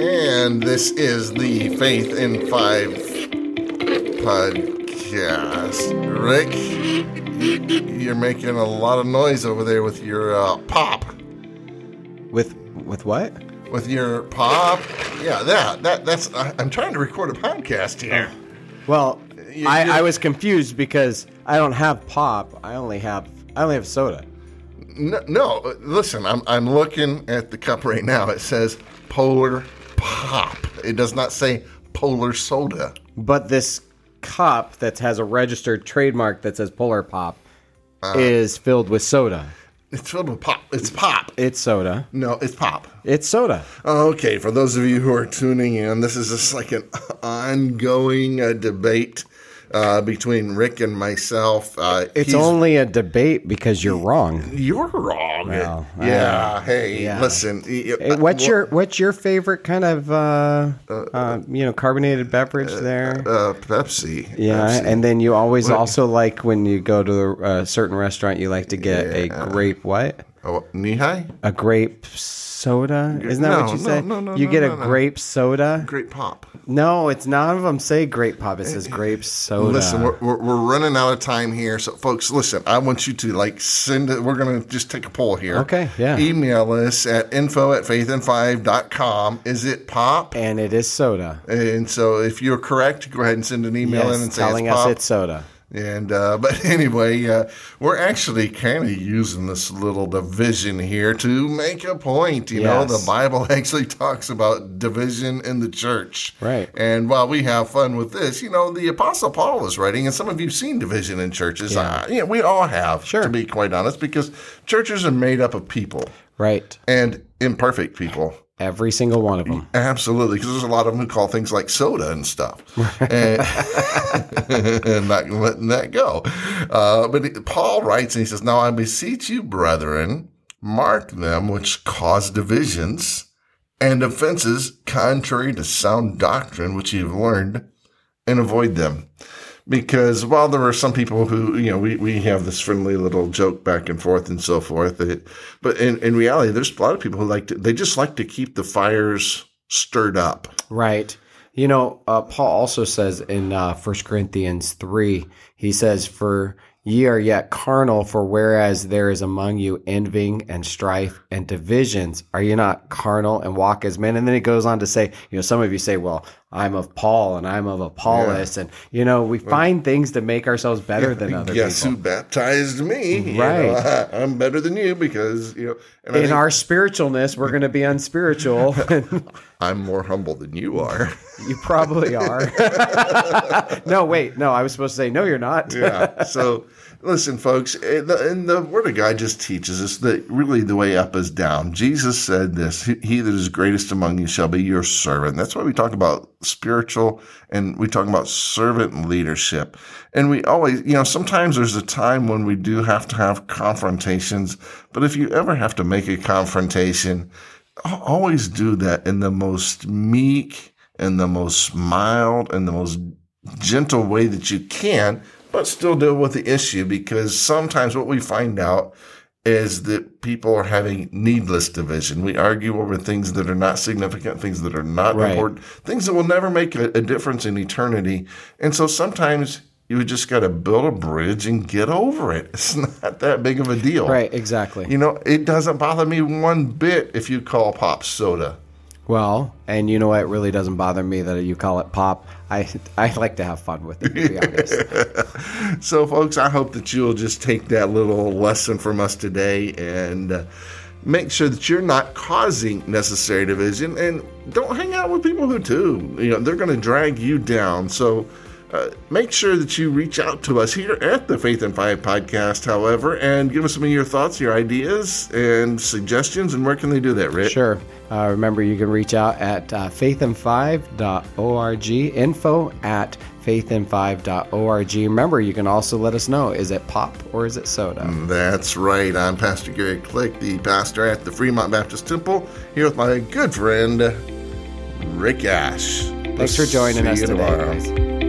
And this is the Faith in Five podcast. Rick, you- you're making a lot of noise over there with your uh, pop. With with what? With your pop. Yeah, that. that that's. I, I'm trying to record a podcast here. Well, You- I, I was confused because I don't have pop. I only have I only have soda. No, no, listen, I'm, I'm looking at the cup right now. It says Polar Pop. It does not say Polar Soda. But this cup that has a registered trademark that says Polar Pop Uh. is filled with soda. It's filled with pop. It's pop. It's soda. No, it's pop. It's soda. Okay, for those of you who are tuning in, this is just like an ongoing uh, debate uh, between Rick and myself. Uh, It's only a debate because you're wrong. you're wrong. Well, yeah. Hey, yeah. listen. Uh, What's wh- your what's your favorite kind of uh, uh, you know carbonated beverage there? uh, Pepsi? Yeah, Pepsi. and then you always also like when you go to a certain restaurant, you like to get a grape what? Oh, Nehi? A grape soda? Isn't that No, what you no, say? no, no, you get no, a no. grape soda? Grape pop. No, it's none of them say grape pop. It says grape soda. Listen, we're, we're, we're running out of time here. So, folks, listen, I want you to like send it. We're going to just take a poll here. Okay, yeah. Email us at info at faithin5.com. Is it pop? and it is soda. And so if you're correct, go ahead and send an email in and say telling it's us pop. it's soda. And uh, but anyway, uh, we're actually kind of using this little division here to make a point. You know, the Bible actually talks about division in the church, Right. And while we have fun with this, you know, the Apostle Paul is writing, and some of you've seen division in churches. Yeah. Uh, yeah, we all have, Sure. to be quite honest, because churches are made up of people Right. and imperfect people. Every single one of them. Absolutely, because there's a lot of them who call things like soda and stuff, and, and not letting that go. Uh, but it- Paul writes, and he says, "Now I beseech you, brethren, mark them which cause divisions and offenses contrary to sound doctrine which you've learned, and avoid them." Because while there are some people who, you know, we, we have this friendly little joke back and forth and so forth, it, but in, in reality, there's a lot of people who like to, they just like to keep the fires stirred up. Right. You know, uh, Paul also says in uh, 1 Corinthians 3, he says, For ye are yet carnal, for whereas there is among you envying and strife and divisions, are you not carnal and walk as men? And then he goes on to say, you know, some of you say, well, I'm of Paul and I'm of Apollos. And, you know, we find things to make ourselves better than other Guess people. who baptized me? You Right. know, I'm better than you because, you know, and In think our spiritualness, we're going to be unspiritual. I'm more humble than you are. you probably are. no, wait. No, I was supposed to say, no, you're not. yeah. So listen, folks, and the, and the Word of God just teaches us that really the way up is down. Jesus said this: "He he that is greatest among you shall be your servant." That's why we talk about spiritual and we talk about servant leadership. And we always, you know, sometimes there's a time when we do have to have confrontations. But if you ever have to make a confrontation, always do that in the most meek and the most mild and the most gentle way that you can, but still deal with the issue because sometimes what we find out is that people are having needless division. We argue over things that are not significant, things that are not Right. important, things that will never make a, a difference in eternity. And so sometimes you just got to build a bridge and get over it. It's not that big of a deal. Right, exactly. You know, it doesn't bother me one bit if you call pop soda. Well, and you know what? It really doesn't bother me that you call it pop. I I like to have fun with it, to be honest. So, folks, I hope that you'll just take that little lesson from us today and uh, make sure that you're not causing necessary division and don't hang out with people who do. You know, they're going to drag you down. So, uh, make sure that you reach out to us here at the Faith in Five podcast, however, and give us some of your thoughts, your ideas, and suggestions. And where can they do that, Rick? Sure. Uh, remember, you can reach out at uh, faithin5.org, info at faithin5.org. Remember, you can also let us know is it pop or is it soda? That's right. I'm Pastor Gary Click, the pastor at the Fremont Baptist Temple, here with my good friend, Rick Ash. Thanks for joining us today, tomorrow. guys.